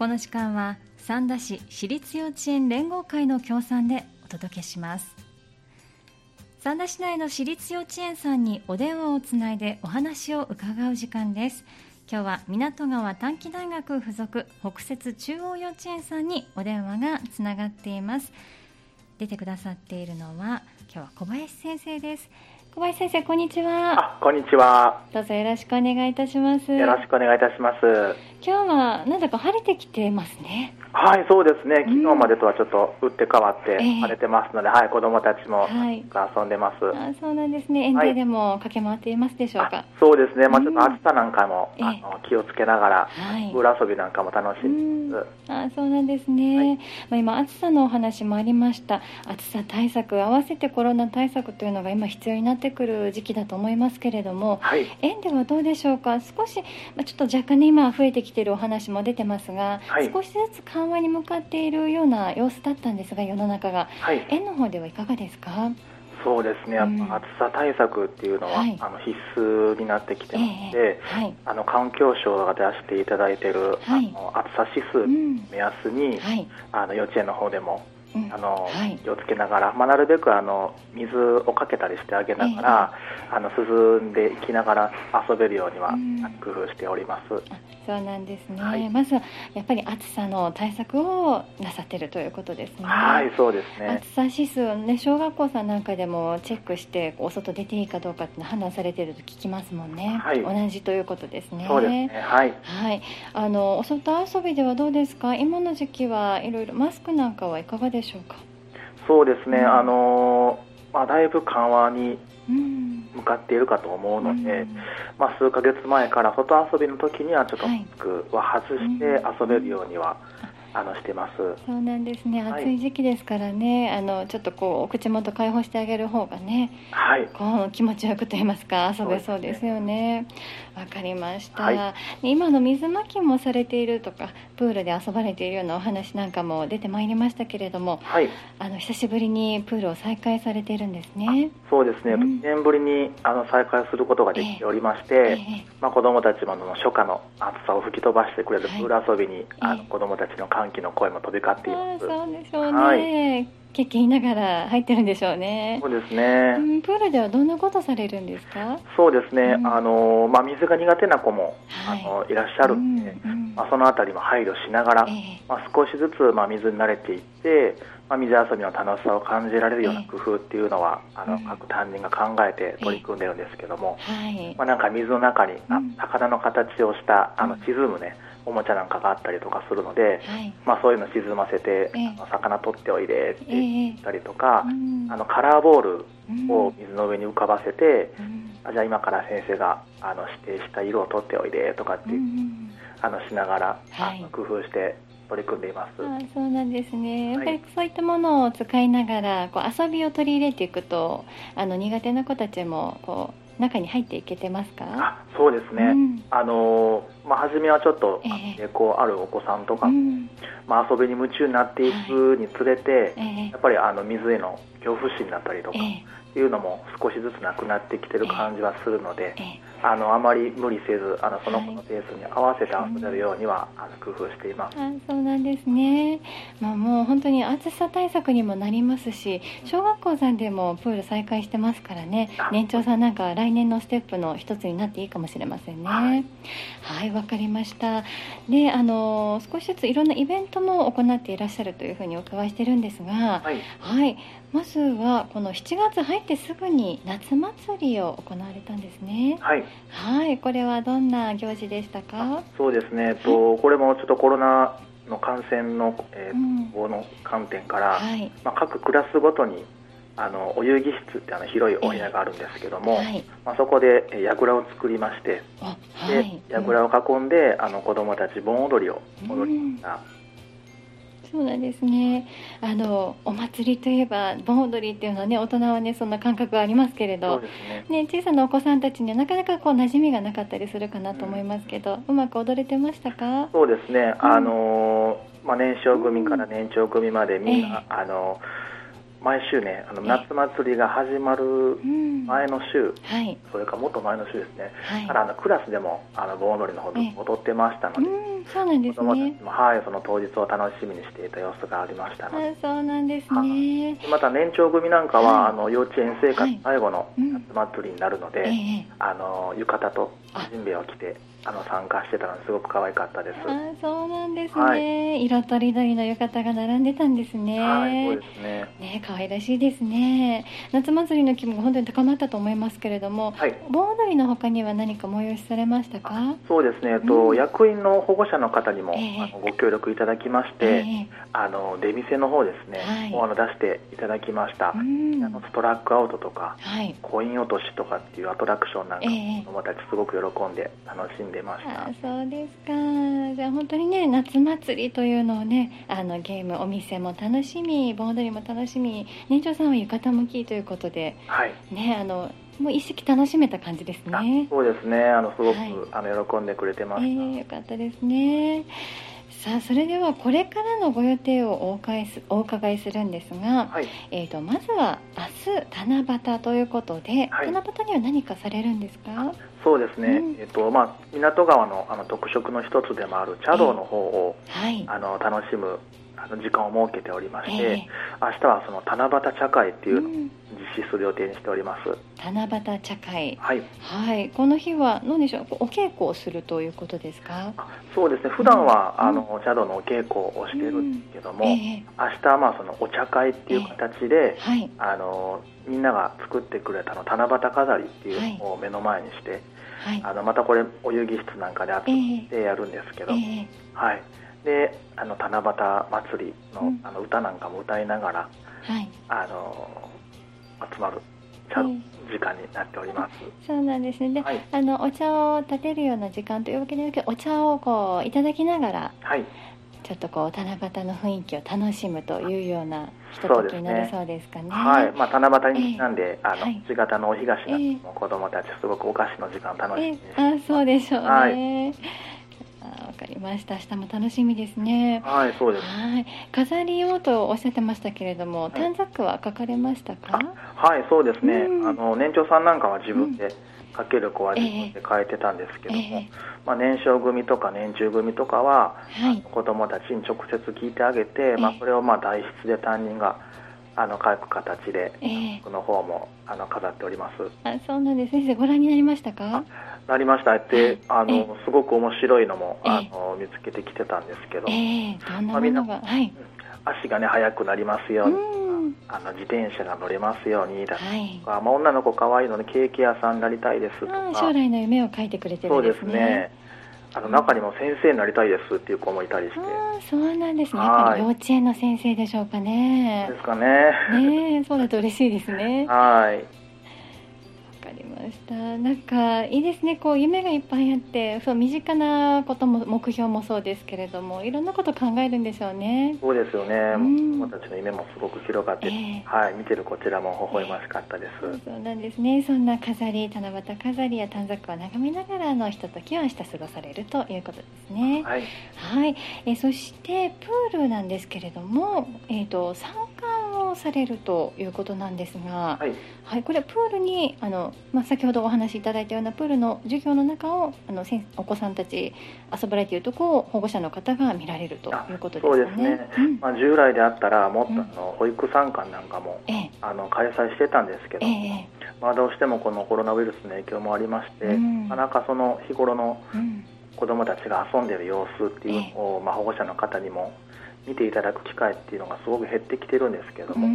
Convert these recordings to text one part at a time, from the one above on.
この時間は三田市私立幼稚園連合会の協賛でお届けします。三田市内の私立幼稚園さんにお電話をつないでお話を伺う時間です。今日は港川短期大学附属北摂中央幼稚園さんにお電話がつながっています。出てくださっているのは今日は小林先生です。小林先生こんにちは。あこんにちは。どうぞよろしくお願いいたします。よろしくお願いいたします。今日はなんだか晴れてきてますねはい、そうですね。昨日までとはちょっと打って変わって晴れてますので、えー、はい、子供たちも遊んでます。はい、あそうなんですね。園庭でも駆け回っていますでしょうか？そうですね。まあちょっと暑さなんかも、うん、あの気をつけながら、はい、裏遊びなんかも楽しんで。あそうなんですね。はい、まあ今暑さのお話もありました。暑さ対策合わせてコロナ対策というのが今必要になってくる時期だと思いますけれども、はい、園ではどうでしょうか？少しまあちょっと若干ね今増えてきているお話も出てますが、少しずつ緩和に向かってているような様子だったんですが世の中が、はい、園の方ではいかがですか？そうですね、やっぱ暑さ対策っていうのは、うん、あの必須になってきてまして、えーはい、あの環境省が出していただいている、はい、あの暑さ指数目安に、うん、あの幼稚園の方でもあの、はい、気をつけながら、まあ、なるべくあの水をかけたりしてあげながら、えー、あの進んでいきながら遊べるようには工夫しております。そうなんですね、はい、まずはやっぱり暑さの対策をなさってるということですね。はいそうですね。暑さ指数ね小学校さんなんかでもチェックしてお外出ていいかどうかって判断されてると聞きますもんね。はい、同じということですね。そうですね。はい、はい、あのお外遊びではどうですか？今の時期はいろいろマスクなんかはいかがでしょうか？そうですね、うん、あのまあだいぶ緩和に、うん。向かっているかと思うので、うん、まあ、数か月前から外遊びの時にはちょっとマスクは外して遊べるようには、あのしてます。そうなんですね。暑い時期ですからね、はい、あのちょっとこうお口元開放してあげる方がね、はい、こう気持ちよくと言いますか遊べそうですよね。わ、かりました、はい、今の水まきもされているとかプールで遊ばれているようなお話なんかも出てまいりましたけれども、はい、あの久しぶりにプールを再開されているんですね。そうですね、うん、2年ぶりにあの再開することができておりまして、えーえー、まあ、子どもたちもの初夏の暑さを吹き飛ばしてくれるプール遊びに、あの子どもたちの歓喜の声も飛び交っています。そうでしょうね。はい。経験ながら入ってるんでしょうね。そうですね。うん、プールではどんなことされるんですか？そうですね。うん、あのまあ水が苦手な子も、はい、あのいらっしゃるんで、うん、まあそのあたりも配慮しながら、えー、まあ少しずつまあ水に慣れていって、まあ水遊びの楽しさを感じられるような工夫っていうのは、えー、あの各担任が考えて取り組んでるんですけども、えーはい、まあなんか水の中に、あ魚の形をしたあの沈むね。おもちゃなんかがあったりとかするので、はい、まあ、そういうの沈ませて、えー、魚取っておいでって言ったりとか、えー、あのカラーボールを水の上に浮かばせて、うん、あじゃあ今から先生があの指定した色を取っておいでとかって、うん、あのしながら、はい、工夫して取り組んでいます。あそうなんですね。やっぱりそういったものを使いながら、こう遊びを取り入れていくと、あの苦手な子たちもこう中に入っていけてますか？あそうですね、うん、あのまあ、初めはちょっと抵抗あるお子さんとか、えー、まあ、遊びに夢中になっていくにつれて、はい、やっぱりあの水への恐怖心だったりとか、えーっていうのも少しずつなくなってきてる感じはするので、あのあまり無理せずあのその子のペースに合わせて遊べるようには、あの工夫しています。あそうなんですね、まあ、もう本当に暑さ対策にもなりますし小学校さんでもプール再開してますからね。年長さんなんか来年のステップの一つになっていいかもしれませんね。はい。わ、かりました。であの少しずついろんなイベントも行っていらっしゃるというふうにお伺いしてるんですがはい、はい。まずはこの7月入ってすぐに夏祭りを行われたんですね。はい。はい、これはどんな行事でしたか？そうですね。と、これもちょっとコロナの感染の、えー、うん、の観点から、はい、まあ各クラスごとにあのお遊戯室ってあの広いお部屋があるんですけども、えーはい、まあ、そこで櫓を作りまして、はい、を囲んで、あの子供たち盆踊りを踊りながそうなんですね。あのお祭りといえば盆踊りっていうのはね大人はねそんな感覚がありますけれど、ね、ね、小さなお子さんたちにはなかなかこう馴染みがなかったりするかなと思いますけど、うん、うまく踊れてましたか？そうですね、うん、あのまあ、年少組から年長組までみんな、えー、あの毎週ねあの夏祭りが始まる前の週、はい、それかもっと前の週ですね、はい、からあのクラスでもあの盆踊りのほど踊ってましたので、そうなんですね。はいその当日を楽しみにしていた様子がありましたので。そうなんですね。また年長組なんかは、あの幼稚園生活最後の夏祭りになるので、あの浴衣とジンベエを着てあの参加してたのですごく可愛かったです。あそうなんですね、はい、色とりどりの浴衣が並んでたんですね。はいそうですね。ね可愛らしいですね。夏祭りの気分が本当に高まったと思いますけれども、はい、盆踊りのほかには何か催しされましたか？そうですね、えっと、うん、役員の保護者の方にも、えー、あのご協力いただきまして、えー、あの出店の方ですね、はい、をあの出していただきました、うん、あのストラックアウトとか、はい、コイン落としとかっていうアトラクションなんか、えー、子供たちすごく喜んで楽しんでました。そうですか。じゃあ本当にね夏祭りというのをねあのゲームお店も楽しみ盆踊りも楽しみ年長さんは浴衣向きということで、はい、ねあのもう一式楽しめた感じですね。そうですね。あのすごく、はい、あの喜んでくれてます、えー、よかったですねさあそれではこれからのご予定をお伺いすお伺いするんですが、はい、えーと、まずは明日七夕ということで、はい、七夕には何かされるんですか？そうですね、うん、えーとまあ、港川のあの特色の一つでもある茶道の方を、えーはい、あの楽しむあの時間を設けておりまして、えー、明日はその七夕茶会っていうのを実施する予定にしております、うん、七夕茶会。はい、はい、この日は何でしょう？お稽古をするということですか？そうですね。普段は、うん、あの茶道のお稽古をしているんですけども、うん。えー、明日はまあそのお茶会っていう形で、えーはい、あのみんなが作ってくれたの七夕飾りっていうのを目の前にして、はい、あのまたこれお遊戯室なんかで集まってやるんですけど、えー、はい。であの七夕祭りのうん、あの歌なんかも歌いながら、はい、あの集まる時間になっております。そうなんですね。で、はい、あのお茶を立てるような時間というわけではなくお茶をこういただきながら、はい、ちょっとこう七夕の雰囲気を楽しむというようなひとときになりそうですかね。ねはい、まあ七夕になんで、えー、あの、はい、地形のお東の子供たちすごくお菓子の時間楽しみにして、えー、あ、そうでしょうね。はいりました。明日も楽しみですね。はい、そうです。はい。飾りようとおっしゃってましたけれども、短冊は書かれましたか？はい、そうですね。うん、あの年長さんなんかは自分で書ける子は自分で書いてたんですけども、えー、まあ年少組とか年中組とかは、はい、子供たちに直接聞いてあげて、まあこれをまあ代筆で担任があの書く形で、えー、この方もあの飾っております。あ、そうなんです。先生ご覧になりましたか？なりました。って、あのすごく面白いのもあの見つけてきてたんですけど、えー、どんなものが、まあ、はい、足がね速くなりますように、あの自転車が乗れますようにだとか、はい、まあ、女の子可愛いのでケーキ屋さんになりたいですとか。将来の夢を書いてくれてるんですね。そうですね。あの中にも先生になりたいですっていう子もいたりして、そうなんですね。やっぱり幼稚園の先生でしょうかね。ですかね。ね、そうだと嬉しいですね。はい。ました。なんかいいですね。こう夢がいっぱいあってそう身近なことも目標もそうですけれどもいろんなこと考えるんでしょうね。そうですよね、うん、子供たちの夢もすごく広がって、えー、はい見てるこちらも微笑ましかったです、えー、そうなんですね。そんな飾り七夕飾りや短冊を眺めながらのひとときを明日過ごされるということですね。はい、はい、えー、そしてプールなんですけれどもえっ、ー、と参観をされるということなんですが、はい、はい、これプールにあのまあ、先ほどお話しいただいたようなプールの授業の中をあのお子さんたち遊ばれているところを保護者の方が見られるということですね。そうですね、うん、まあ、従来であったらもっとあの、保育参観なんかも、ええ、あの開催してたんですけどえ、まあ、どうしてもこのコロナウイルスの影響もありまして、うん、なかなかその日頃の子どもたちが遊んでいる様子っていうのを、まあ、保護者の方にも見ていただく機会っていうのがすごく減ってきてるんですけども、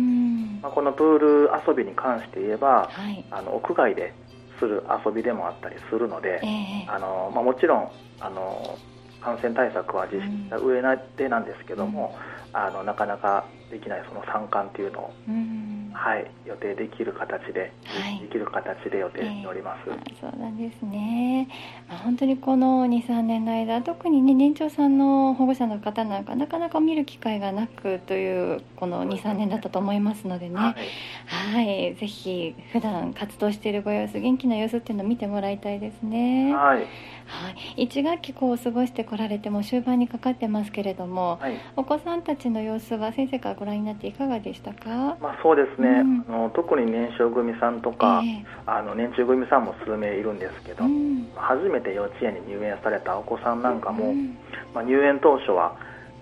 まあ、このプール遊びに関して言えば、はい、あの屋外でする遊びでもあったりするので、えー、あのまあ、もちろんあの感染対策は実施した上でなんですけども、うん、あのなかなかできないその参観っていうのを、うん、はい、予定できる形で、はい、できる形で予定しております、えー、そうなんですね、まあ、本当にこの23年の間特に、ね、年長さんの保護者の方なんかなかなか見る機会がなくというこの23年だったと思いますのでね、はい、はい、ぜひ普段活動しているご様子元気な様子っていうのを見てもらいたいですね。はいい、1学期こう過ごしてこられても終盤にかかってますけれども、はい、お子さんたちの様子は先生からご覧になっていかがでしたか、まあ、そうですね、うん、あの特に年少組さんとか、えー、あの年中組さんも数名いるんですけど、うん、初めて幼稚園に入園されたお子さんなんかも、うん、まあ、入園当初は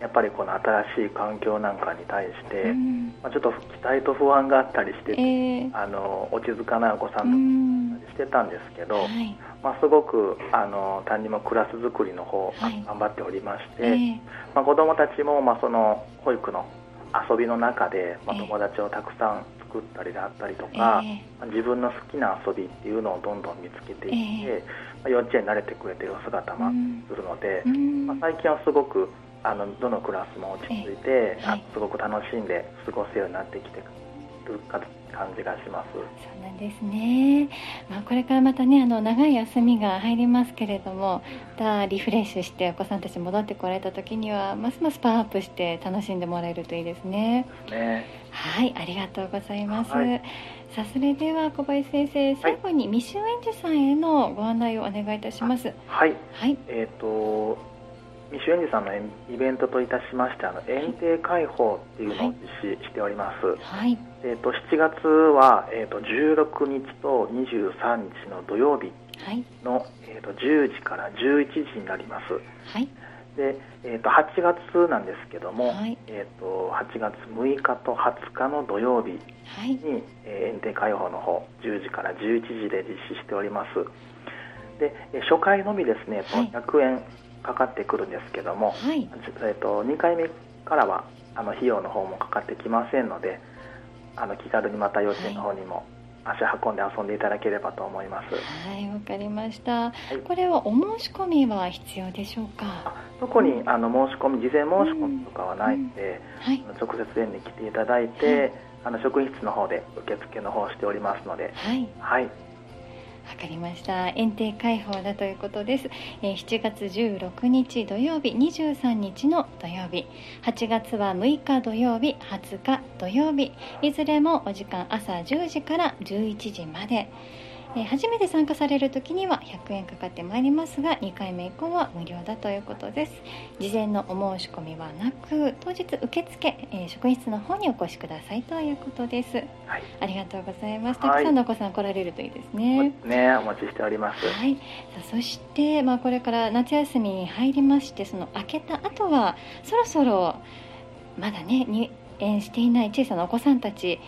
やっぱりこの新しい環境なんかに対して、うん、まあ、ちょっと期待と不安があったりして、えー、あの落ち着かないお子さんとかしてたんですけど、はい、まあ、すごくあの単にもクラス作りの方、はい、頑張っておりまして、えー、まあ、子どもたちも、まあ、その保育の遊びの中で、まあ、友達をたくさん作ったりであったりとか、えー、自分の好きな遊びっていうのをどんどん見つけていって、まあ、幼稚園に慣れてくれてる姿もするので、まあ、最近はすごくあのどのクラスも落ち着いて、はい、すごく楽しんで過ごせるようになってきてる感じがしますそうなんですね、まあ、これからまたねあの長い休みが入りますけれどもまたリフレッシュしてお子さんたち戻ってこられた時にはますますパワーアップして楽しんでもらえるといいですね。ねはいありがとうございます。はいさあそれでは小林先生最後に未就園児さんへのご案内をお願いいたします。はい。はい。えっ、ー、と未就園児さんのイベントといたしましてあの園庭開放っていうのを実施しております、はい、えーと、7月は、えーと、16日と23日の土曜日の、はい、えーと、10時から11時になります、はい、で、えー、と8月なんですけども、はい、えー、と8月6日と20日の土曜日に、はい、えー、園庭開放の方10時から11時で実施しております。で初回のみですね、はい、100円かかってくるんですけども、はい、えーと、2回目からはあの費用の方もかかってきませんのであの気軽にまた幼稚園の方にも、足運んで遊んでいただければと思います。はいわかりました、はい、これはお申し込みは必要でしょうか？特にあの申し込み事前申し込みとかはないので、うん。はい、直接園に来ていただいて、はい、あの職員室の方で受付の方しておりますのではい、はいわかりました。園庭開放だということです、えー、7月16日土曜日23日の土曜日。8月は6日土曜日20日土曜日。いずれもお時間朝10時から11時まで。え初めて参加される時には100円かかってまいりますが2回目以降は無料だということです。事前のお申し込みはなく当日受付、えー、職員室の方にお越しくださいということです、はい、ありがとうございます。たくさんのお子さん来られるといいですね。ね。お待ちしております。はい。さあそして、まあ、これから夏休みに入りましてその明けた後はそろそろまだね入園していない小さなお子さんたち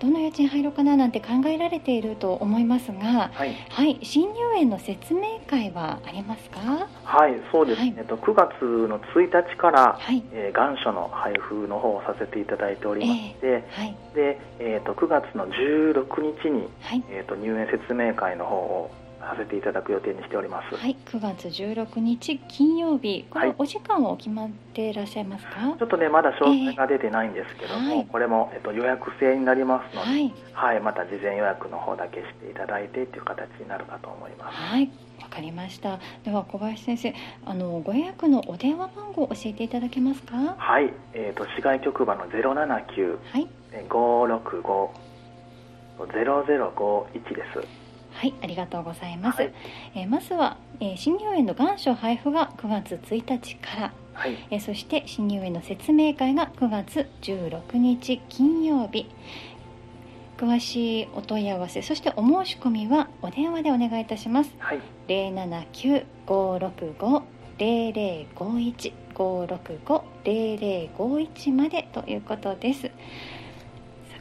どの幼稚園入ろうかななんて考えられていると思いますが、はい、はい、新入園の説明会はありますか？はいそうです。ね、はい、9月の1日から、はい、えー、願書の配布の方をさせていただいておりまして、えー、はい、で、えーと、9月の16日に、はい。えーと入園説明会の方をさせていただく予定にしております。はい9月16日金曜日。これお時間はお決まっていらっしゃいますか、はい、ちょっとねまだ詳細が出てないんですけども、えーはい、これも、えっと、予約制になりますので、はい、はい、また事前予約の方だけしていただいてという形になるかと思います。はいわかりました。では小林先生あのご予約のお電話番号を教えていただけますか？はいえっ、ー、と市外局番の079はい。565 0051ですはいありがとうございます、はい、えー、まずは、えー、新入園の願書配布が9月1日から、はい、えー、そして新入園の説明会が9月16日金曜日。詳しいお問い合わせそしてお申し込みはお電話でお願いいたします、はい、079-565-0051 565-0051までということです。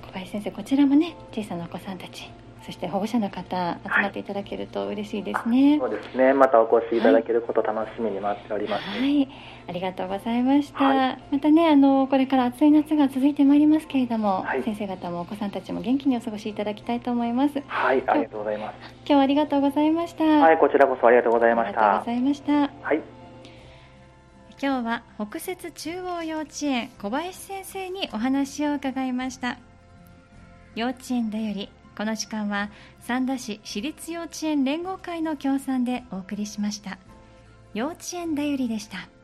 小林先生こちらもね小さなお子さんたちそして保護者の方集まっていただけると嬉しいですね、はい、そうですね。またお越しいただけること楽しみに待っております、はい、ありがとうございました、はい、またねあのこれから暑い夏が続いてまいりますけれども、先生方もお子さんたちも元気にお過ごしいただきたいと思います。はい。ありがとうございます。今日はありがとうございました。はい。こちらこそありがとうございました。ありがとうございました。はい。今日は北摂中央幼稚園小林先生にお話を伺いました。幼稚園だよりこの時間は三田市私立幼稚園連合会の協賛でお送りしました。幼稚園だよりでした。